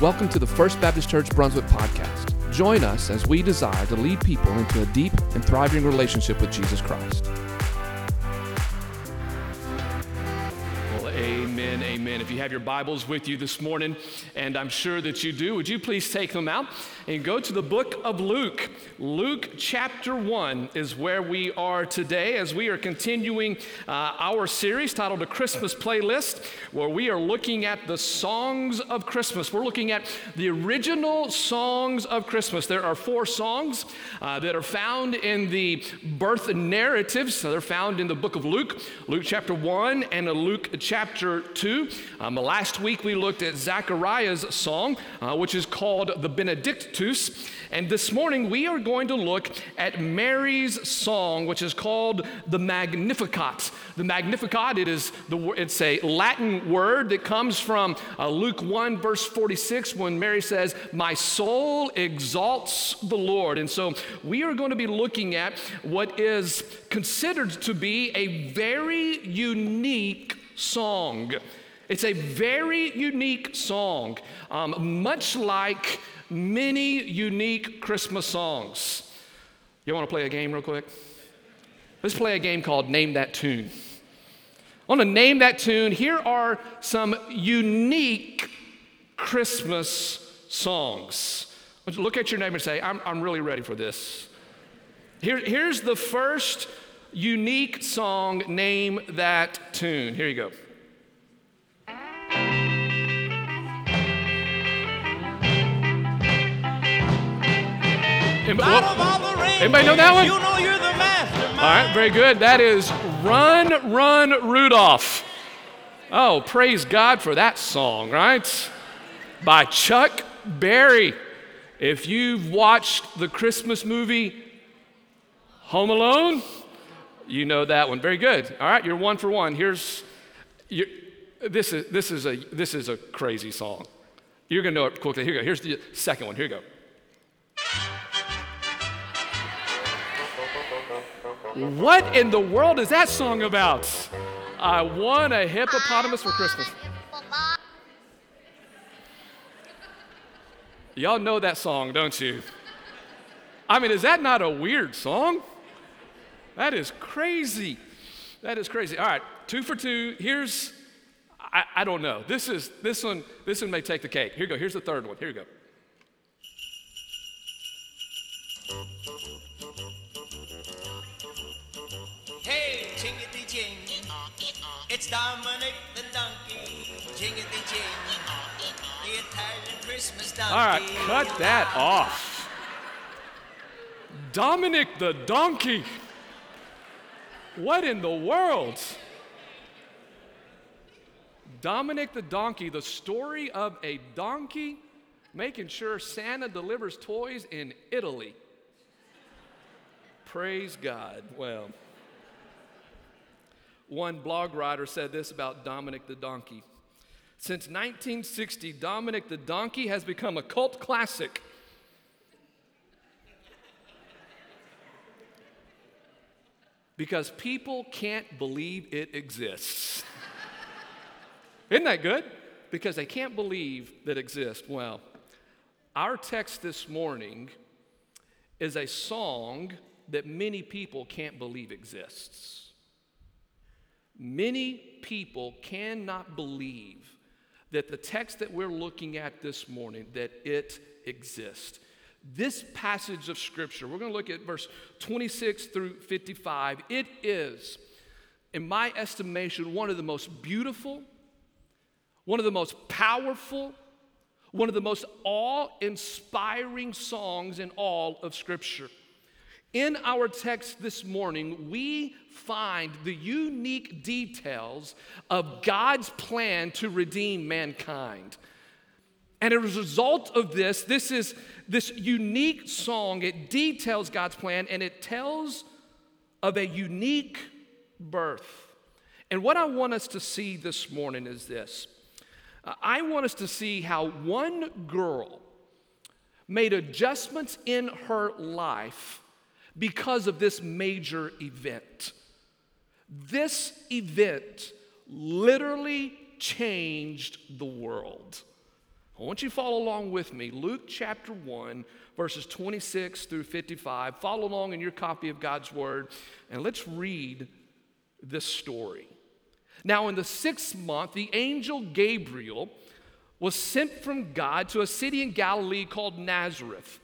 Welcome to the First Baptist Church Brunswick podcast. Join us as we desire to lead people into a deep and thriving relationship with Jesus Christ. Have your Bibles with you this morning, and I'm sure that you do, would you please take them out and go to the book of Luke? Luke chapter 1 is where we are today as we are continuing uh, our series titled A Christmas Playlist, where we are looking at the songs of Christmas. We're looking at the original songs of Christmas. There are four songs uh, that are found in the birth narratives. So they're found in the book of Luke, Luke chapter 1 and Luke chapter 2. Um, last week we looked at Zechariah's song, uh, which is called the Benedictus. And this morning we are going to look at Mary's song, which is called the Magnificat. The Magnificat, it is the, it's a Latin word that comes from uh, Luke 1, verse 46, when Mary says, My soul exalts the Lord. And so we are going to be looking at what is considered to be a very unique song. It's a very unique song, um, much like many unique Christmas songs. You want to play a game real quick? Let's play a game called Name That Tune. I want to name that tune. Here are some unique Christmas songs. Look at your neighbor and say, I'm, I'm really ready for this. Here, here's the first unique song, Name That Tune. Here you go. Anybody know that one? You know you're the mastermind. All right, very good. That is Run, Run, Rudolph. Oh, praise God for that song, right? By Chuck Berry. If you've watched the Christmas movie Home Alone, you know that one. Very good. All right, you're one for one. Here's you this is this is a this is a crazy song. You're gonna know it quickly. Here you go. Here's the second one. Here you go. What in the world is that song about? I want a hippopotamus for Christmas. Y'all know that song, don't you? I mean, is that not a weird song? That is crazy. That is crazy. All right, two for two. Here's, I, I don't know. This is this one. This one may take the cake. Here you go. Here's the third one. Here you go. Dominic the donkey. The Italian Christmas donkey. All right, cut that off. Dominic the donkey. What in the world? Dominic the donkey, the story of a donkey making sure Santa delivers toys in Italy. Praise God. Well, one blog writer said this about Dominic the donkey. Since 1960, Dominic the donkey has become a cult classic. Because people can't believe it exists. Isn't that good? Because they can't believe that exists. Well, our text this morning is a song that many people can't believe exists. Many people cannot believe that the text that we're looking at this morning that it exists. This passage of scripture, we're going to look at verse 26 through 55. It is in my estimation one of the most beautiful, one of the most powerful, one of the most awe-inspiring songs in all of scripture. In our text this morning, we find the unique details of God's plan to redeem mankind. And as a result of this, this is this unique song. It details God's plan and it tells of a unique birth. And what I want us to see this morning is this I want us to see how one girl made adjustments in her life because of this major event. This event literally changed the world. I want you to follow along with me. Luke chapter 1, verses 26 through 55. Follow along in your copy of God's Word, and let's read this story. Now, in the sixth month, the angel Gabriel was sent from God to a city in Galilee called Nazareth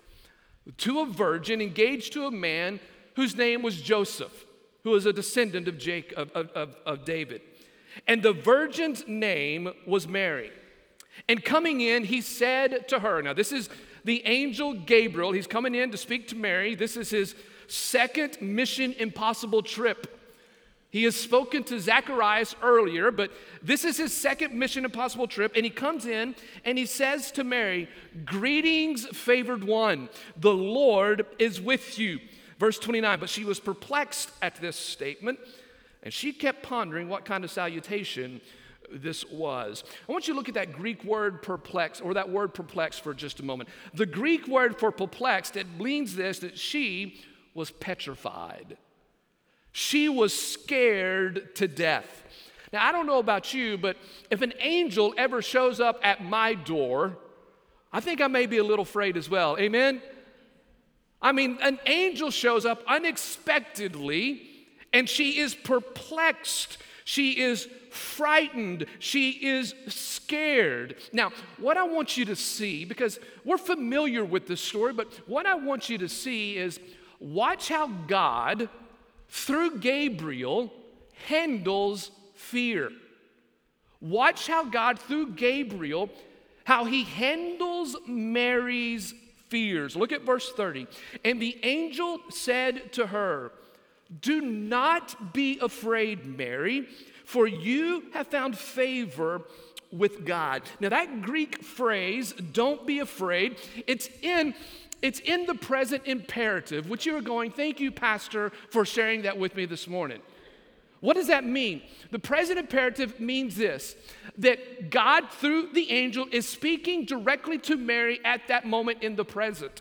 to a virgin engaged to a man whose name was Joseph, who was a descendant of, Jacob, of, of, of David. And the virgin's name was Mary. And coming in, he said to her, Now, this is the angel Gabriel. He's coming in to speak to Mary. This is his second Mission Impossible trip. He has spoken to Zacharias earlier, but this is his second Mission Impossible trip. And he comes in and he says to Mary, Greetings, favored one, the Lord is with you. Verse 29, but she was perplexed at this statement and she kept pondering what kind of salutation this was. I want you to look at that Greek word perplex or that word perplex for just a moment. The Greek word for perplexed, it means this that she was petrified. She was scared to death. Now, I don't know about you, but if an angel ever shows up at my door, I think I may be a little afraid as well. Amen? I mean, an angel shows up unexpectedly and she is perplexed. She is frightened. She is scared. Now, what I want you to see, because we're familiar with this story, but what I want you to see is watch how God through Gabriel, handles fear. Watch how God, through Gabriel, how he handles Mary's fears. Look at verse 30. And the angel said to her, Do not be afraid, Mary, for you have found favor with God. Now, that Greek phrase, don't be afraid, it's in it's in the present imperative, which you are going, thank you, Pastor, for sharing that with me this morning. What does that mean? The present imperative means this that God, through the angel, is speaking directly to Mary at that moment in the present.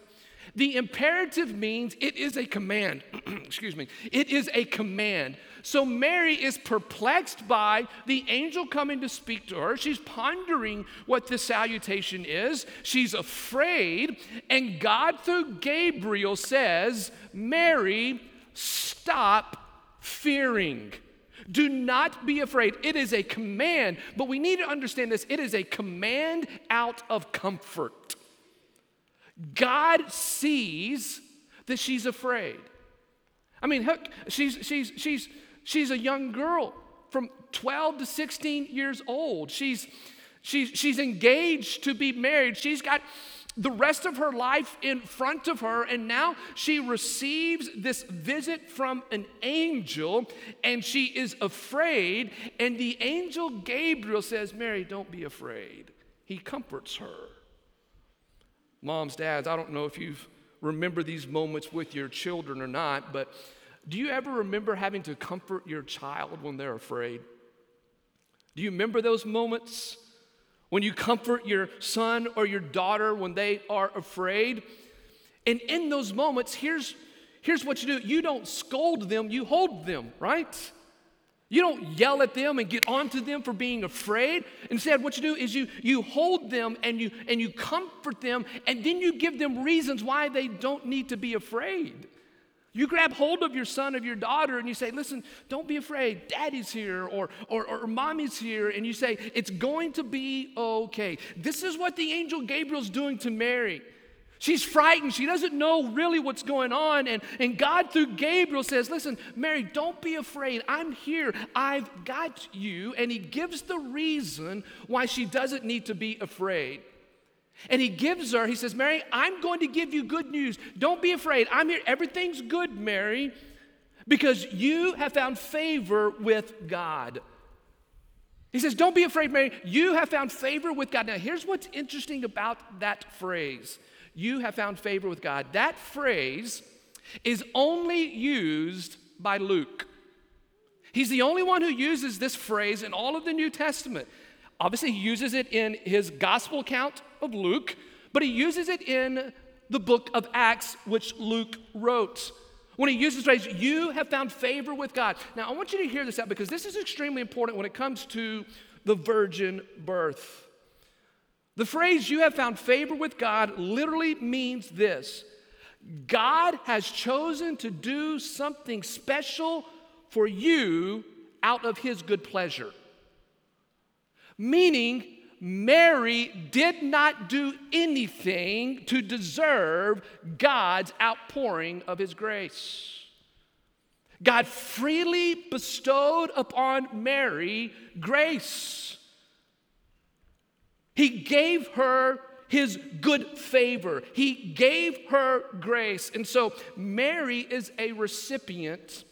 The imperative means it is a command. Excuse me. It is a command. So Mary is perplexed by the angel coming to speak to her. She's pondering what the salutation is. She's afraid. And God, through Gabriel, says, Mary, stop fearing. Do not be afraid. It is a command, but we need to understand this. It is a command out of comfort. God sees that she's afraid. I mean, she's, she's, she's, she's a young girl from 12 to 16 years old. She's, she's, she's engaged to be married. She's got the rest of her life in front of her, and now she receives this visit from an angel, and she is afraid. And the angel Gabriel says, Mary, don't be afraid. He comforts her. Moms, dads, I don't know if you remember these moments with your children or not, but do you ever remember having to comfort your child when they're afraid? Do you remember those moments when you comfort your son or your daughter when they are afraid? And in those moments, here's, here's what you do you don't scold them, you hold them, right? You don't yell at them and get onto them for being afraid. Instead, what you do is you, you hold them and you, and you comfort them, and then you give them reasons why they don't need to be afraid. You grab hold of your son, of your daughter, and you say, Listen, don't be afraid. Daddy's here, or, or, or mommy's here. And you say, It's going to be okay. This is what the angel Gabriel's doing to Mary. She's frightened. She doesn't know really what's going on. And, and God, through Gabriel, says, Listen, Mary, don't be afraid. I'm here. I've got you. And he gives the reason why she doesn't need to be afraid. And he gives her, he says, Mary, I'm going to give you good news. Don't be afraid. I'm here. Everything's good, Mary, because you have found favor with God. He says, Don't be afraid, Mary. You have found favor with God. Now, here's what's interesting about that phrase you have found favor with God. That phrase is only used by Luke. He's the only one who uses this phrase in all of the New Testament. Obviously, he uses it in his gospel account of Luke, but he uses it in the book of Acts, which Luke wrote. When he uses the phrase, you have found favor with God. Now, I want you to hear this out because this is extremely important when it comes to the virgin birth. The phrase you have found favor with God literally means this God has chosen to do something special for you out of his good pleasure. Meaning, Mary did not do anything to deserve God's outpouring of his grace. God freely bestowed upon Mary grace. He gave her his good favor. He gave her grace. And so Mary is a recipient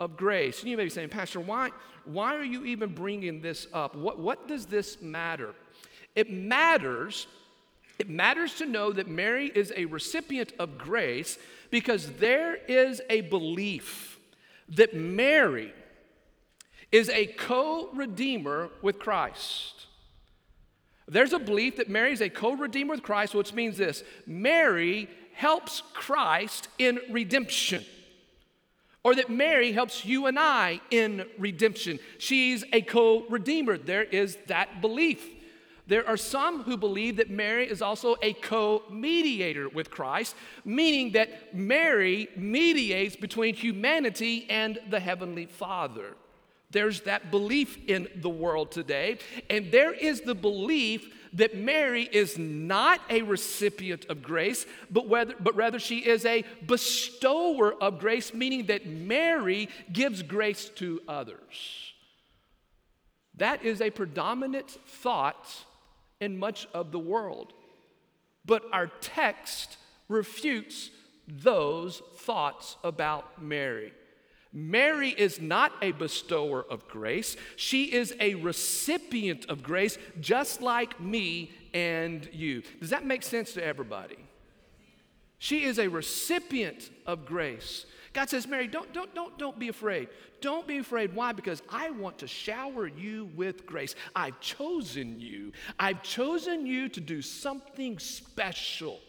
of grace. And you may be saying, Pastor, why, why are you even bringing this up? What, what does this matter? It matters. It matters to know that Mary is a recipient of grace because there is a belief that Mary is a co redeemer with Christ. There's a belief that Mary is a co redeemer with Christ, which means this Mary helps Christ in redemption. Or that Mary helps you and I in redemption. She's a co redeemer. There is that belief. There are some who believe that Mary is also a co mediator with Christ, meaning that Mary mediates between humanity and the Heavenly Father. There's that belief in the world today. And there is the belief that Mary is not a recipient of grace, but, whether, but rather she is a bestower of grace, meaning that Mary gives grace to others. That is a predominant thought in much of the world. But our text refutes those thoughts about Mary. Mary is not a bestower of grace. She is a recipient of grace, just like me and you. Does that make sense to everybody? She is a recipient of grace. God says, Mary, don't, don't, don't, don't be afraid. Don't be afraid. Why? Because I want to shower you with grace. I've chosen you. I've chosen you to do something special.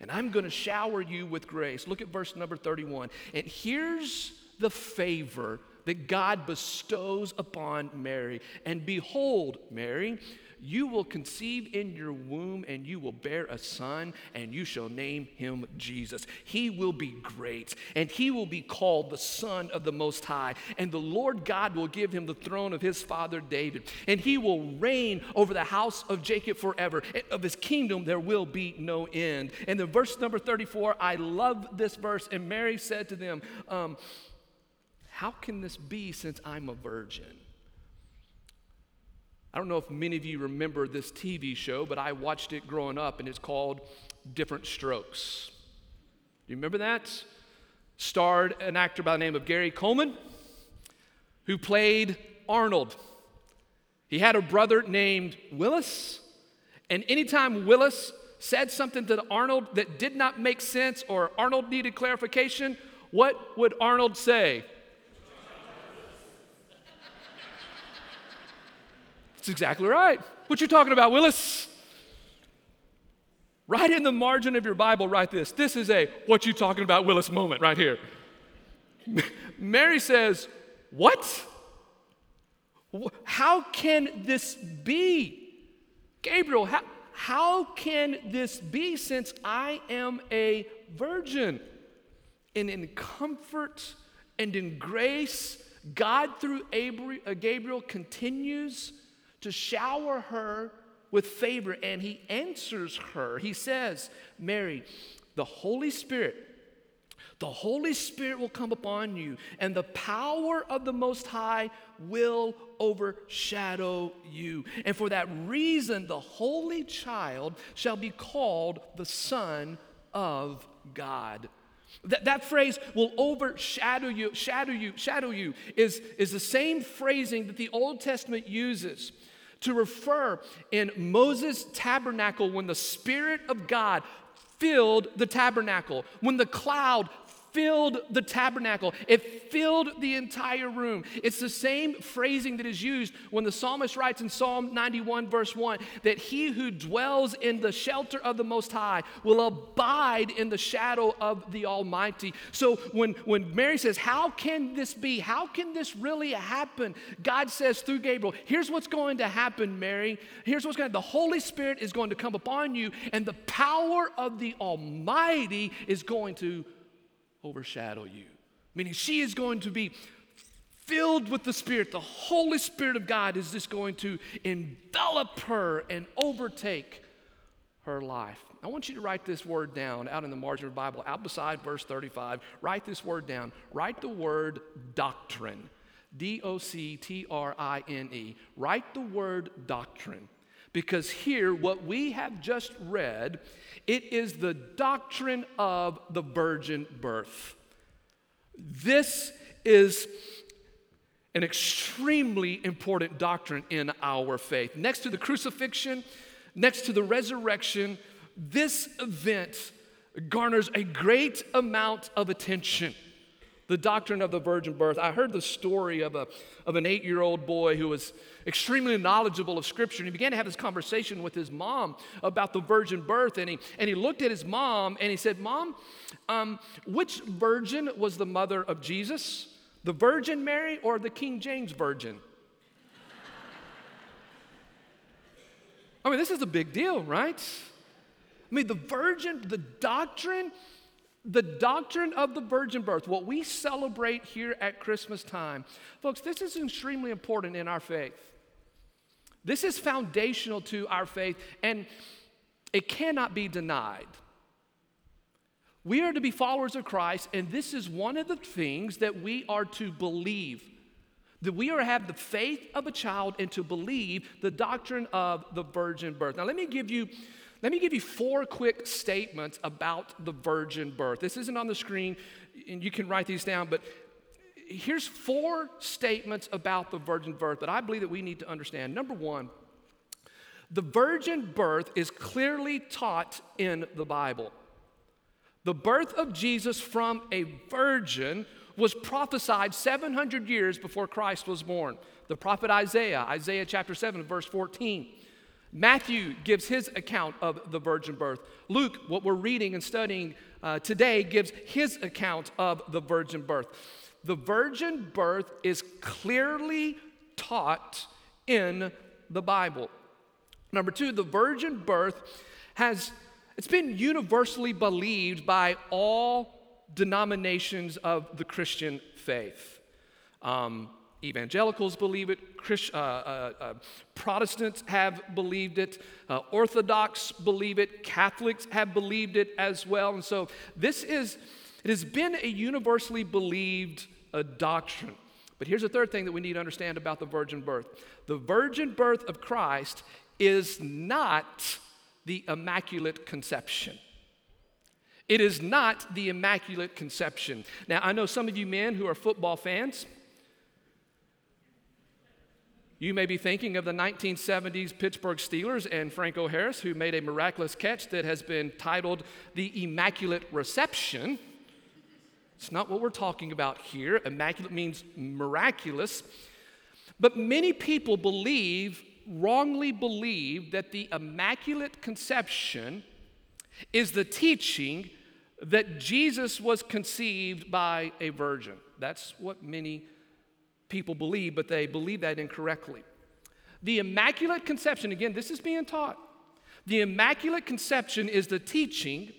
And I'm going to shower you with grace. Look at verse number 31. And here's the favor that God bestows upon Mary. And behold, Mary, you will conceive in your womb and you will bear a son, and you shall name him Jesus. He will be great, and he will be called the Son of the Most High. And the Lord God will give him the throne of his father David, and he will reign over the house of Jacob forever. Of his kingdom there will be no end. And the verse number 34, I love this verse. And Mary said to them, um, how can this be since I'm a virgin? I don't know if many of you remember this TV show, but I watched it growing up, and it's called Diff'rent Strokes. Do you remember that? Starred an actor by the name of Gary Coleman, who played Arnold. He had a brother named Willis, and anytime Willis said something to Arnold that did not make sense or Arnold needed clarification, what would Arnold say? That's exactly right. What you talking about, Willis? Right in the margin of your Bible, write this. This is a what you talking about, Willis moment right here. Mary says, What? How can this be? Gabriel, how, how can this be since I am a virgin? And in comfort and in grace, God through uh, Gabriel continues to shower her with favor, and he answers her. He says, Mary, the Holy Spirit, the Holy Spirit will come upon you, and the power of the Most High will overshadow you. And for that reason, the Holy Child shall be called the Son of God. That, that phrase will overshadow you, shadow you, shadow you is, is the same phrasing that the Old Testament uses to refer in Moses' tabernacle when the Spirit of God filled the tabernacle, when the cloud filled the tabernacle. It filled the entire room. It's the same phrasing that is used when the psalmist writes in Psalm 91, verse 1, that he who dwells in the shelter of the Most High will abide in the shadow of the Almighty. So when, when Mary says, How can this be? How can this really happen? God says through Gabriel, Here's what's going to happen, Mary. Here's what's going to The Holy Spirit is going to come upon you, and the power of the Almighty is going to overshadow you. Meaning, she is going to be filled with the Spirit. The Holy Spirit of God is just going to envelop her and overtake her life. I want you to write this word down out in the margin of the Bible, out beside verse 35. Write this word down. Write the word doctrine. D O C T R I N E. Write the word doctrine. Because here, what we have just read it is the doctrine of the virgin birth. This is an extremely important doctrine in our faith. Next to the crucifixion, next to the resurrection, this event garners a great amount of attention the doctrine of the virgin birth. I heard the story of, a, of an eight year old boy who was extremely knowledgeable of Scripture. And he began to have this conversation with his mom about the virgin birth. And he, and he looked at his mom and he said, Mom, um, which virgin was the mother of Jesus? The Virgin Mary or the King James Virgin? I mean, this is a big deal, right? I mean, the virgin, the doctrine the doctrine of the virgin birth, what we celebrate here at Christmas time, folks, this is extremely important in our faith. This is foundational to our faith, and it cannot be denied. We are to be followers of Christ, and this is one of the things that we are to believe. That we are to have the faith of a child and to believe the doctrine of the virgin birth. Now, let me give you let me give you four quick statements about the virgin birth. This isn't on the screen, and you can write these down, but here's four statements about the virgin birth that I believe that we need to understand. Number one, the virgin birth is clearly taught in the Bible. The birth of Jesus from a virgin was prophesied 700 years before Christ was born. The prophet Isaiah, Isaiah chapter 7, verse 14. Matthew gives his account of the virgin birth. Luke, what we're reading and studying uh, today, gives his account of the virgin birth. The virgin birth is clearly taught in the Bible. Number two, the virgin birth has it's been universally believed by all denominations of the Christian faith. Um, Evangelicals believe it, Christ, uh, uh, uh, Protestants have believed it, uh, Orthodox believe it, Catholics have believed it as well. And so this is, it has been a universally believed uh, doctrine. But here's the third thing that we need to understand about the virgin birth the virgin birth of Christ is not the Immaculate Conception. It is not the Immaculate Conception. Now, I know some of you men who are football fans. You may be thinking of the 1970s Pittsburgh Steelers and Franco Harris, who made a miraculous catch that has been titled the Immaculate Reception. It's not what we're talking about here. Immaculate means miraculous. But many people believe, wrongly believe, that the Immaculate Conception is the teaching that Jesus was conceived by a virgin. That's what many people believe, but they believe that incorrectly. The Immaculate Conception, again, this is being taught. The Immaculate Conception is the teaching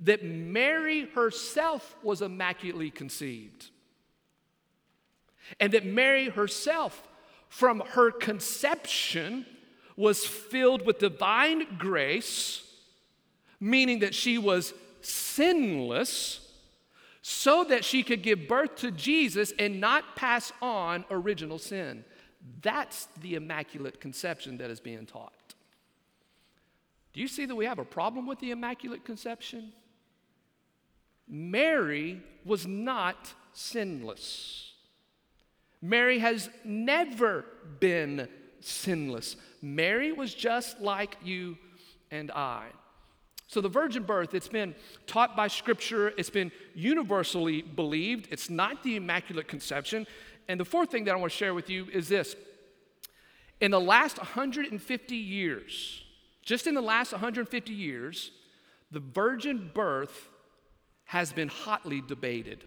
that Mary herself was immaculately conceived. And that Mary herself, from her conception, was filled with divine grace, meaning that she was sinless so that she could give birth to Jesus and not pass on original sin. That's the Immaculate Conception that is being taught. Do you see that we have a problem with the Immaculate Conception? Mary was not sinless. Mary has never been sinless. Mary was just like you and I. So, the virgin birth, it's been taught by Scripture, it's been universally believed, it's not the Immaculate Conception. And the fourth thing that I want to share with you is this in the last 150 years, just in the last 150 years, the virgin birth has been hotly debated.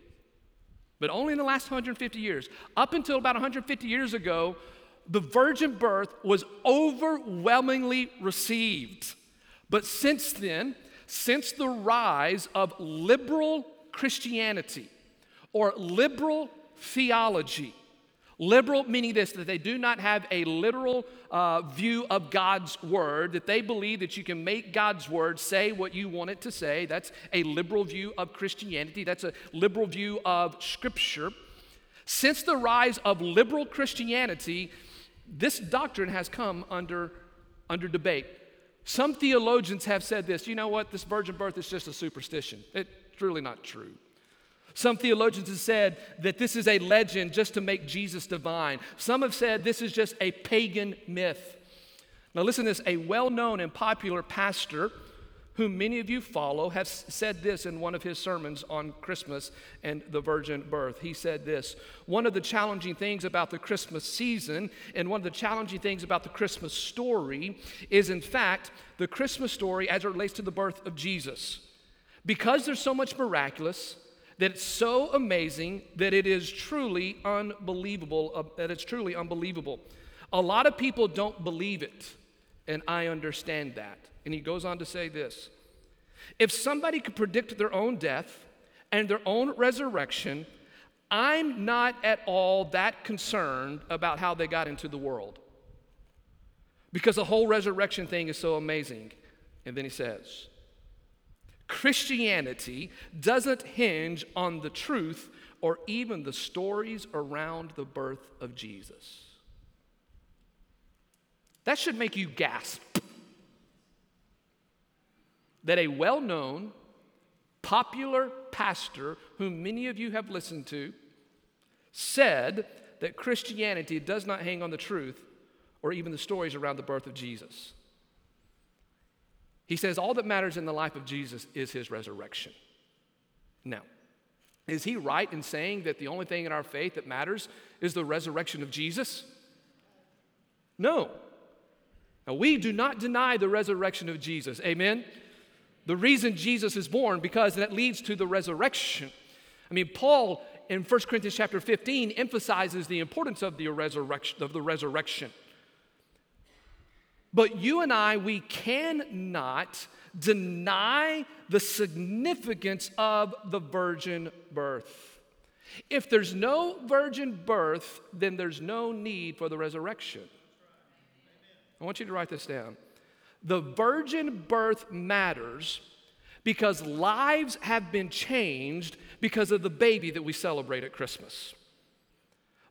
But only in the last 150 years. Up until about 150 years ago, the virgin birth was overwhelmingly received. But since then, since the rise of liberal Christianity or liberal theology, Liberal meaning this, that they do not have a literal uh, view of God's word, that they believe that you can make God's word say what you want it to say. That's a liberal view of Christianity, that's a liberal view of Scripture. Since the rise of liberal Christianity, this doctrine has come under, under debate. Some theologians have said this you know what, this virgin birth is just a superstition. It's truly not true. Some theologians have said that this is a legend just to make Jesus divine. Some have said this is just a pagan myth. Now, listen to this a well known and popular pastor whom many of you follow, has said this in one of his sermons on Christmas and the virgin birth. He said this One of the challenging things about the Christmas season and one of the challenging things about the Christmas story is, in fact, the Christmas story as it relates to the birth of Jesus. Because there's so much miraculous, that it's so amazing that it is truly unbelievable, uh, that it's truly unbelievable. A lot of people don't believe it, and I understand that. And he goes on to say this If somebody could predict their own death and their own resurrection, I'm not at all that concerned about how they got into the world. Because the whole resurrection thing is so amazing. And then he says, Christianity doesn't hinge on the truth or even the stories around the birth of Jesus. That should make you gasp. That a well known, popular pastor, whom many of you have listened to, said that Christianity does not hang on the truth or even the stories around the birth of Jesus. He says all that matters in the life of Jesus is his resurrection. Now, is he right in saying that the only thing in our faith that matters is the resurrection of Jesus? No. Now, we do not deny the resurrection of Jesus. Amen? The reason Jesus is born, because that leads to the resurrection. I mean, Paul in 1 Corinthians chapter 15 emphasizes the importance of the resurrection. Of the resurrection. But you and I, we cannot deny the significance of the virgin birth. If there's no virgin birth, then there's no need for the resurrection. I want you to write this down. The virgin birth matters because lives have been changed because of the baby that we celebrate at Christmas.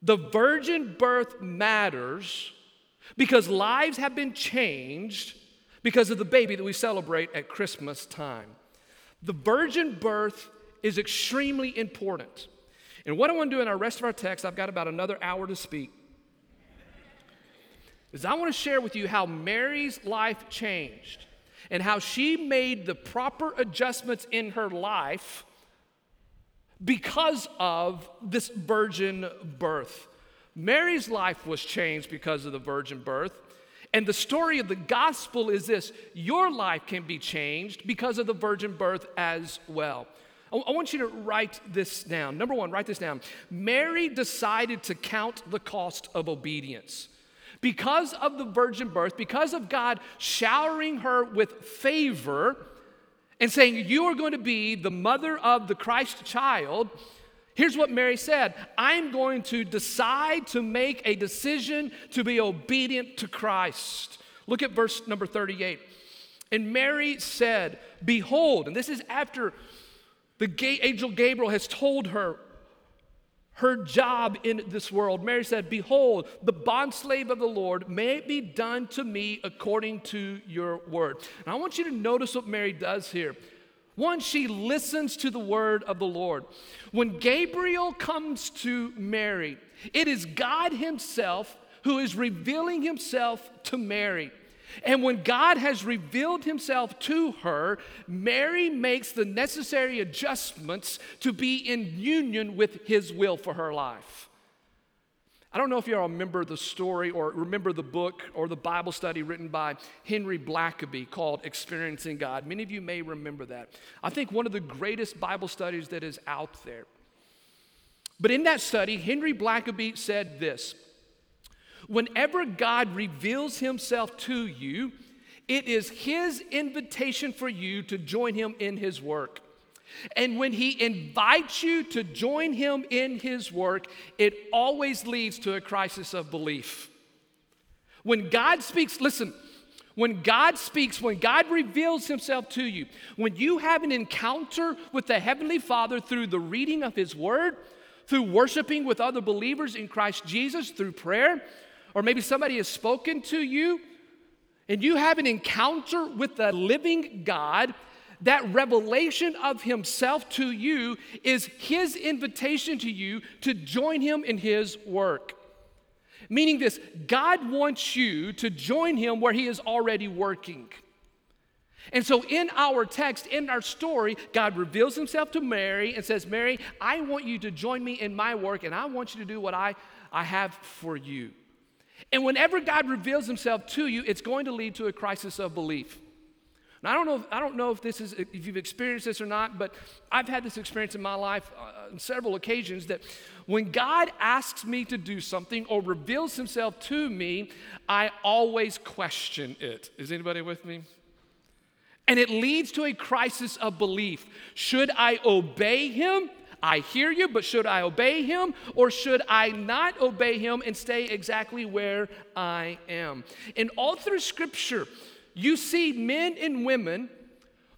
The virgin birth matters because lives have been changed because of the baby that we celebrate at Christmas time. The virgin birth is extremely important. And what I want to do in our rest of our text, I've got about another hour to speak, is I want to share with you how Mary's life changed and how she made the proper adjustments in her life because of this virgin birth. Mary's life was changed because of the virgin birth. And the story of the gospel is this your life can be changed because of the virgin birth as well. I want you to write this down. Number one, write this down. Mary decided to count the cost of obedience. Because of the virgin birth, because of God showering her with favor and saying, You are going to be the mother of the Christ child, Here's what Mary said I'm going to decide to make a decision to be obedient to Christ. Look at verse number 38. And Mary said, Behold, and this is after the angel Gabriel has told her her job in this world. Mary said, Behold, the bondslave of the Lord, may it be done to me according to your word. And I want you to notice what Mary does here. One, she listens to the word of the Lord. When Gabriel comes to Mary, it is God Himself who is revealing Himself to Mary. And when God has revealed himself to her, Mary makes the necessary adjustments to be in union with his will for her life. I don't know if you all remember the story or remember the book or the Bible study written by Henry Blackaby called Experiencing God. Many of you may remember that. I think one of the greatest Bible studies that is out there. But in that study, Henry Blackaby said this Whenever God reveals himself to you, it is his invitation for you to join him in his work. And when he invites you to join him in his work, it always leads to a crisis of belief. When God speaks, listen, when God speaks, when God reveals himself to you, when you have an encounter with the Heavenly Father through the reading of his word, through worshiping with other believers in Christ Jesus, through prayer, or maybe somebody has spoken to you and you have an encounter with the living God, that revelation of Himself to you is His invitation to you to join Him in His work. Meaning this, God wants you to join Him where He is already working. And so, in our text, in our story, God reveals Himself to Mary and says, Mary, I want you to join me in my work, and I want you to do what I, I have for you. And whenever God reveals himself to you, it's going to lead to a crisis of belief. Now, I don't know if, I don't know if this is if you've experienced this or not, but I've had this experience in my life uh, on several occasions that when God asks me to do something or reveals himself to me, I always question it. Is anybody with me? And it leads to a crisis of belief. Should I obey him I hear you, but should I obey him or should I not obey him and stay exactly where I am? And all through scripture, you see men and women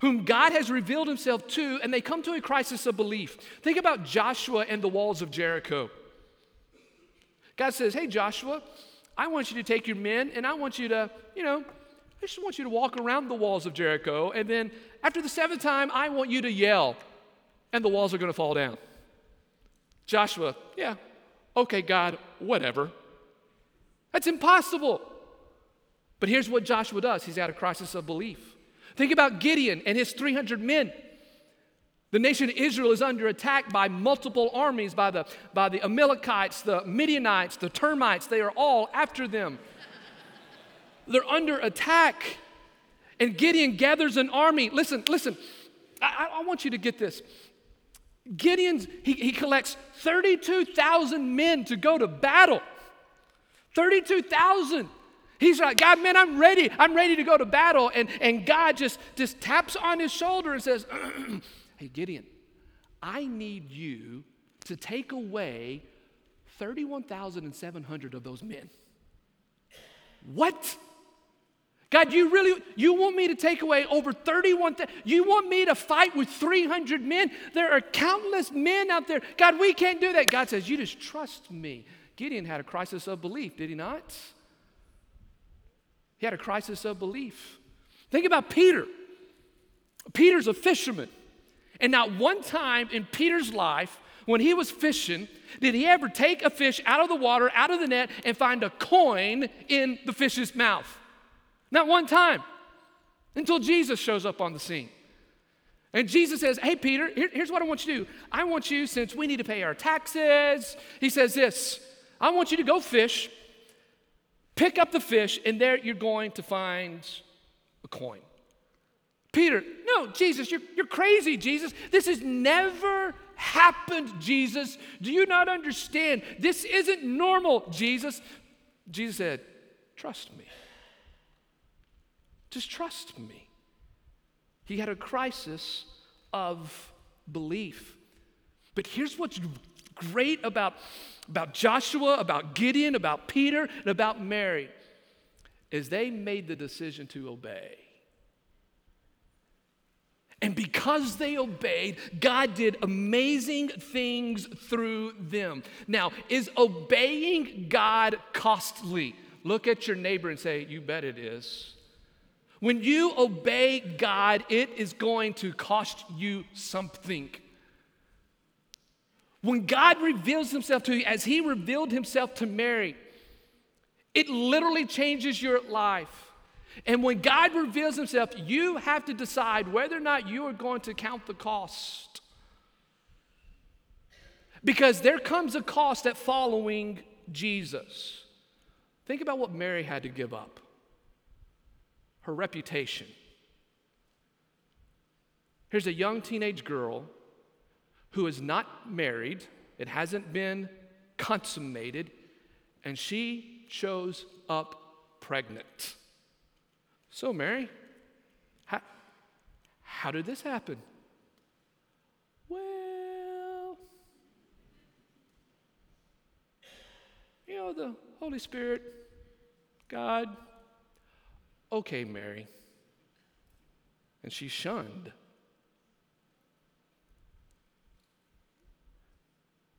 whom God has revealed himself to, and they come to a crisis of belief. Think about Joshua and the walls of Jericho. God says, Hey, Joshua, I want you to take your men and I want you to, you know, I just want you to walk around the walls of Jericho. And then after the seventh time, I want you to yell and the walls are going to fall down. Joshua, yeah, okay, God, whatever. That's impossible. But here's what Joshua does he's at a crisis of belief. Think about Gideon and his 300 men. The nation of Israel is under attack by multiple armies, by the, by the Amalekites, the Midianites, the termites. They are all after them. They're under attack. And Gideon gathers an army. Listen, listen, I, I want you to get this. Gideon's, he, he collects 32,000 men to go to battle. 32,000. He's like, God, man, I'm ready. I'm ready to go to battle. And, and God just, just taps on his shoulder and says, Hey, Gideon, I need you to take away 31,700 of those men. What? God, you really you want me to take away over 31 you want me to fight with 300 men? There are countless men out there. God, we can't do that. God says, "You just trust me." Gideon had a crisis of belief, did he not? He had a crisis of belief. Think about Peter. Peter's a fisherman. And not one time in Peter's life when he was fishing did he ever take a fish out of the water, out of the net, and find a coin in the fish's mouth. Not one time until Jesus shows up on the scene. And Jesus says, Hey, Peter, here, here's what I want you to do. I want you, since we need to pay our taxes, he says this I want you to go fish, pick up the fish, and there you're going to find a coin. Peter, no, Jesus, you're, you're crazy, Jesus. This has never happened, Jesus. Do you not understand? This isn't normal, Jesus. Jesus said, Trust me. Just trust me. He had a crisis of belief. But here's what's great about, about Joshua, about Gideon, about Peter, and about Mary is they made the decision to obey. And because they obeyed, God did amazing things through them. Now, is obeying God costly? Look at your neighbor and say, You bet it is. When you obey God, it is going to cost you something. When God reveals himself to you, as he revealed himself to Mary, it literally changes your life. And when God reveals himself, you have to decide whether or not you are going to count the cost. Because there comes a cost at following Jesus. Think about what Mary had to give up her reputation. Here's a young teenage girl who is not married, it hasn't been consummated, and she shows up pregnant. So, Mary, how, how did this happen? Well, you know, the Holy Spirit, God, okay, Mary. And she's shunned.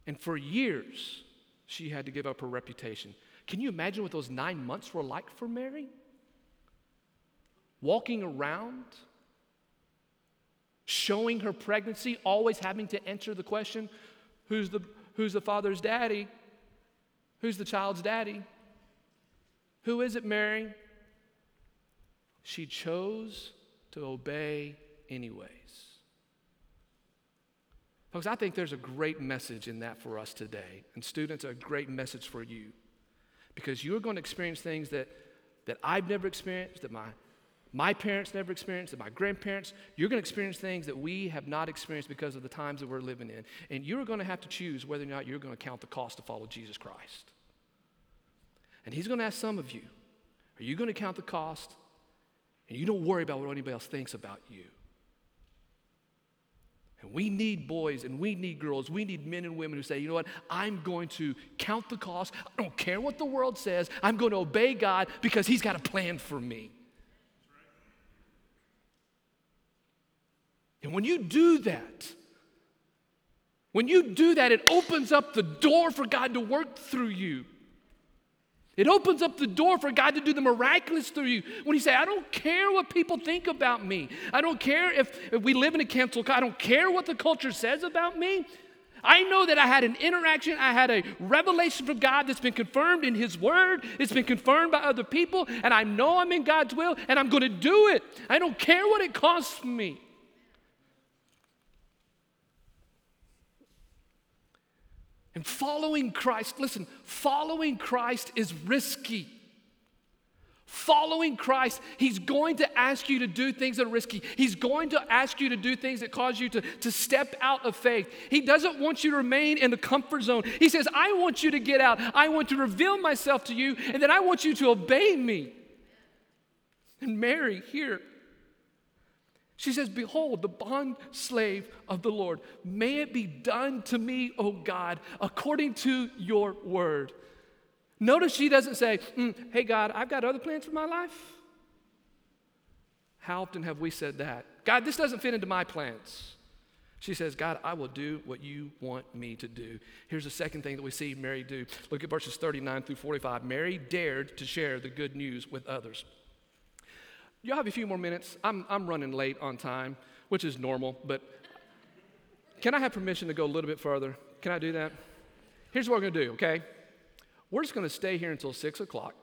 And for years, she had to give up her reputation. Can you imagine what those nine months were like for Mary? Walking around, showing her pregnancy, always having to answer the question who's the, who's the father's daddy? Who's the child's daddy? Who is it, Mary? She chose to obey anyways. Folks, I think there's a great message in that for us today. And students, a great message for you. Because you're going to experience things that, that I've never experienced, that my, my parents never experienced, that my grandparents, you're going to experience things that we have not experienced because of the times that we're living in. And you're going to have to choose whether or not you're going to count the cost to follow Jesus Christ. And He's going to ask some of you, are you going to count the cost? And you don't worry about what anybody else thinks about you. And we need boys and we need girls. We need men and women who say, you know what? I'm going to count the cost. I don't care what the world says. I'm going to obey God because He's got a plan for me. And when you do that, when you do that, it opens up the door for God to work through you. It opens up the door for God to do the miraculous through you. When you say, I don't care what people think about me. I don't care if, if we live in a cancel culture. I don't care what the culture says about me. I know that I had an interaction, I had a revelation from God that's been confirmed in His Word, it's been confirmed by other people, and I know I'm in God's will, and I'm going to do it. I don't care what it costs me. And following Christ, listen, following Christ is risky. Following Christ, He's going to ask you to do things that are risky. He's going to ask you to do things that cause you to, to step out of faith. He doesn't want you to remain in the comfort zone. He says, I want you to get out. I want to reveal myself to you, and then I want you to obey me. And Mary, here, she says, Behold, the bond slave of the Lord. May it be done to me, O God, according to your word. Notice she doesn't say, mm, Hey, God, I've got other plans for my life. How often have we said that? God, this doesn't fit into my plans. She says, God, I will do what you want me to do. Here's the second thing that we see Mary do. Look at verses 39 through 45. Mary dared to share the good news with others. Y'all have a few more minutes? I'm, I'm running late on time, which is normal, but can I have permission to go a little bit further? Can I do that? Here's what we're gonna do, okay? We're just gonna stay here until six o'clock.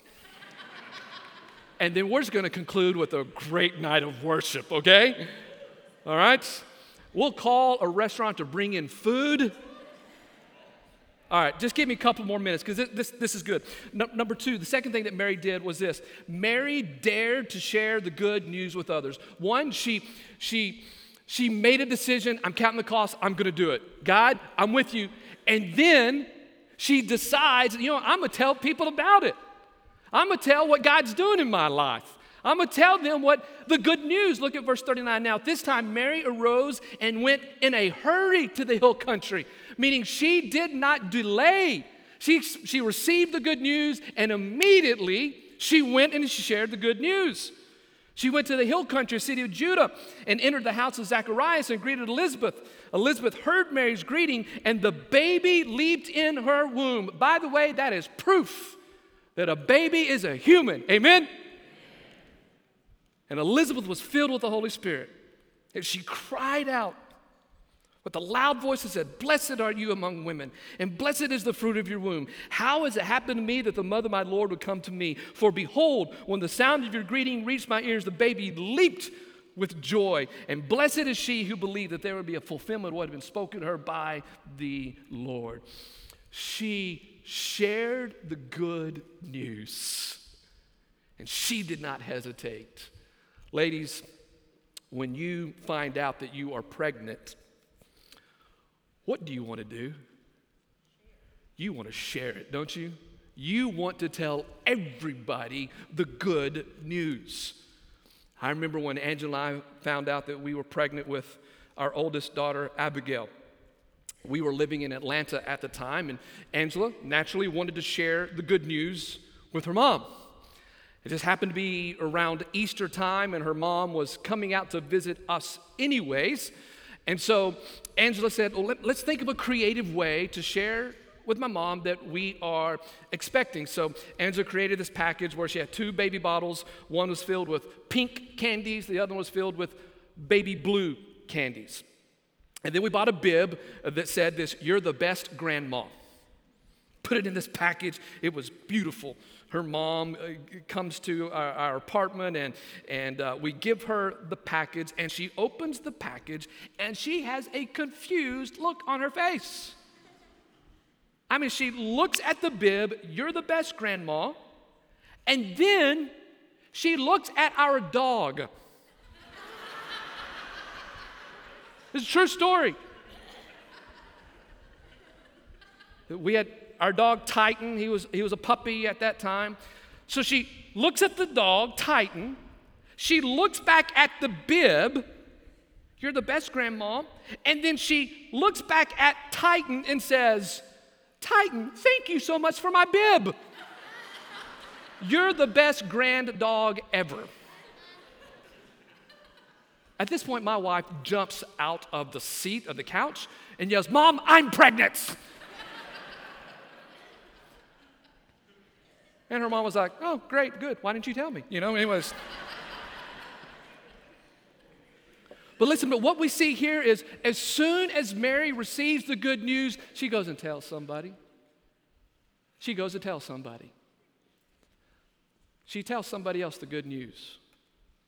and then we're just gonna conclude with a great night of worship, okay? All right? We'll call a restaurant to bring in food. All right, just give me a couple more minutes because this, this, this, is good. No, number two, the second thing that Mary did was this Mary dared to share the good news with others. One, she, she, she made a decision I'm counting the cost, I'm going to do it. God, I'm with you. And then she decides, you know, I'm going to tell people about it. I'm going to tell what God's doing in my life. I'm going to tell them what the good news. Look at verse 39 now. This time Mary arose and went in a hurry to the hill country, meaning she did not delay. She, she received the good news and immediately she went and she shared the good news. She went to the hill country, city of Judah, and entered the house of Zacharias and greeted Elizabeth. Elizabeth heard Mary's greeting, and the baby leaped in her womb. By the way, that is proof that a baby is a human. Amen? And Elizabeth was filled with the Holy Spirit. And she cried out, with a loud voice and said, Blessed are you among women, and blessed is the fruit of your womb. How has it happened to me that the mother of my Lord would come to me? For behold, when the sound of your greeting reached my ears, the baby leaped with joy. And blessed is she who believed that there would be a fulfillment of what had been spoken to her by the Lord. She shared the good news, and she did not hesitate. Ladies, when you find out that you are pregnant, what do you want to do? You want to share it, don't you? You want to tell everybody the good news. I remember when Angela and I found out that we were pregnant with our oldest daughter, Abigail. We were living in Atlanta at the time, and Angela naturally wanted to share the good news with her mom. It just happened to be around Easter time, and her mom was coming out to visit us, anyways. And so Angela said, Well, let, us think of a creative way to share with my mom that we are expecting. So Angela created this package where she had two baby bottles. One was filled with pink candies, the other one was filled with baby blue candies. And then we bought a bib that said this, You're the best grandma. Put it in this package. It was beautiful her mom uh, comes to our, our, apartment and, and uh, we give her the package and she opens the package and she has a confused look on her face. I mean she looks at the bib you're the best grandma and then she looks at our dog. It's a true story. We had our dog Titan, he was, he was a puppy at that time. So she looks at the dog, Titan. She looks back at the bib. You're the best grandma. And then she looks back at Titan and says, Titan, thank you so much for my bib. You're the best grand dog ever. At this point, my wife jumps out of the seat of the couch and yells, Mom, I'm pregnant. And her mom was like, oh, great, good. Why didn't you tell me? You know, anyways. but listen, but what we see here is as soon as Mary receives the good news, she goes and tells somebody. She goes and tells somebody. She tells somebody else the good news.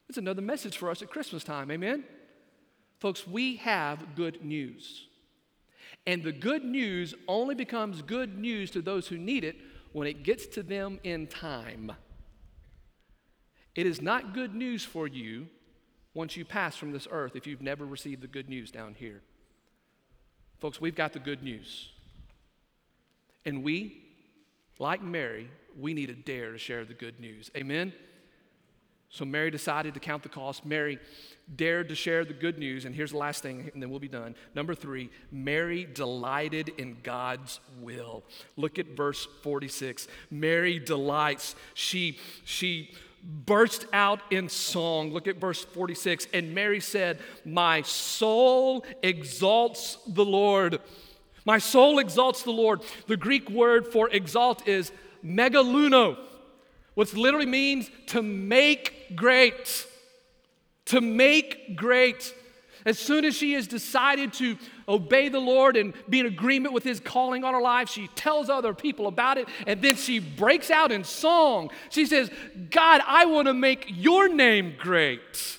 It's another message for us at Christmas time, amen? Folks, we have good news. And the good news only becomes good news to those who need it when it gets to them in time. It is not good news for you once you pass from this earth if you've never received the good news down here. Folks, we've got the good news. And we, like Mary, we need to dare to share the good news. Amen? So Mary decided to count the cost. Mary dared to share the good news. And here's the last thing, and then we'll be done. Number three, Mary delighted in God's will. Look at verse 46. Mary delights. She, she burst out in song. Look at verse 46. And Mary said, My soul exalts the Lord. My soul exalts the Lord. The Greek word for exalt is megaluno which literally means to make great. To make great. As soon as she has decided to obey the Lord and be in agreement with His calling on her life, she tells other people about it and then she breaks out in song. She says, God, I want to make your name great.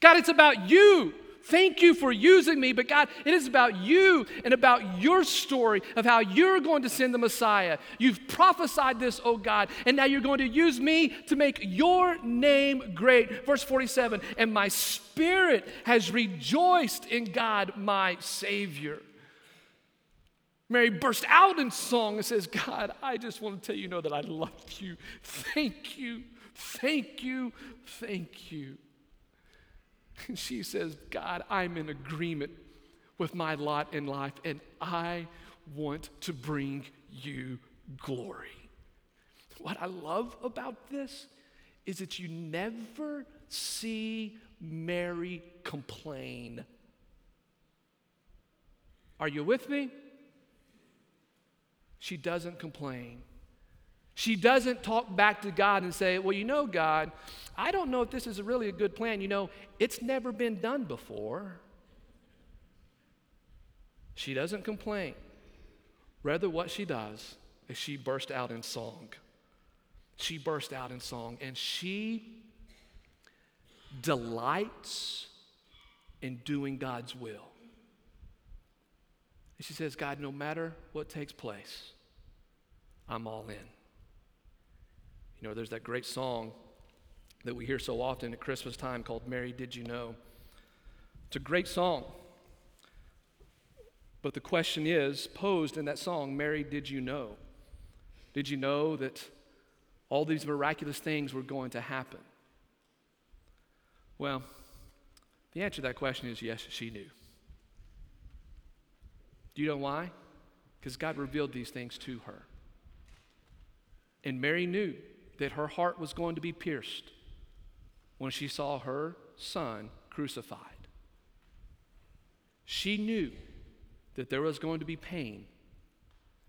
God, it's about you. Thank you for using me, but God, it is about you and about your story of how you're going to send the Messiah. You've prophesied this, oh God, and now you're going to use me to make your name great. Verse 47 And my spirit has rejoiced in God, my Savior. Mary burst out in song and says, God, I just want to tell you know that I love you. Thank you, thank you, thank you. And she says, God, I'm in agreement with my lot in life, and I want to bring you glory. What I love about this is that you never see Mary complain. Are you with me? She doesn't complain. She doesn't talk back to God and say, Well, you know, God, I don't know if this is really a good plan. You know, it's never been done before. She doesn't complain. Rather, what she does is she burst out in song. She burst out in song and she delights in doing God's will. And she says, God, no matter what takes place, I'm all in. You know, there's that great song that we hear so often at Christmas time called Mary Did You Know? It's a great song. But the question is posed in that song Mary, did you know? Did you know that all these miraculous things were going to happen? Well, the answer to that question is yes, she knew. Do you know why? Because God revealed these things to her. And Mary knew that her heart was going to be pierced when she saw her son crucified. She knew that there was going to be pain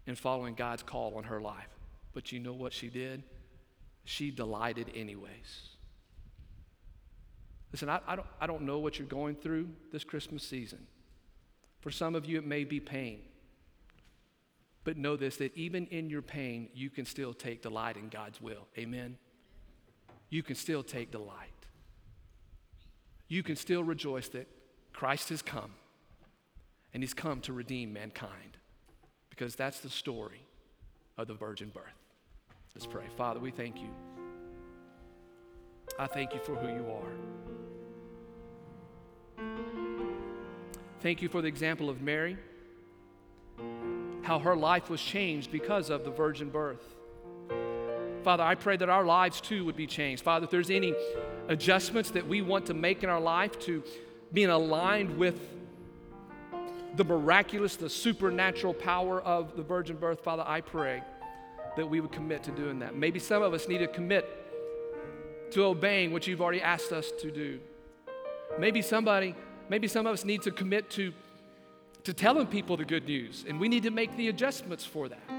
in following God's call on her life. But you know what she did? She delighted anyways. Listen, I, I, don't, I don't know what you're going through this Christmas season. For some of you, it may be pain. But know this that even in your pain, you can still take delight in God's will. Amen? You can still take delight. You can still rejoice that Christ has come and he's come to redeem mankind because that's the story of the virgin birth. Let's pray. Father, we thank you. I thank you for who you are. Thank you for the example of Mary, how her life was changed because of the virgin birth. Father, I pray that our lives too would be changed. Father, if there's any adjustments that we want to make in our life to being aligned with the miraculous, the supernatural power of the virgin birth, Father, I pray that we would commit to doing that. Maybe some of us need to commit to obeying what you've already asked us to do. Maybe somebody, maybe some of us need to commit to, to telling people the good news, and we need to make the adjustments for that.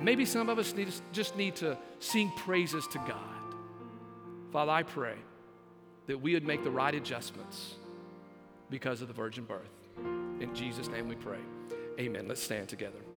Maybe some of us need to, just need to sing praises to God. Father, I pray that we would make the right adjustments because of the virgin birth. In Jesus' name we pray. Amen. Let's stand together.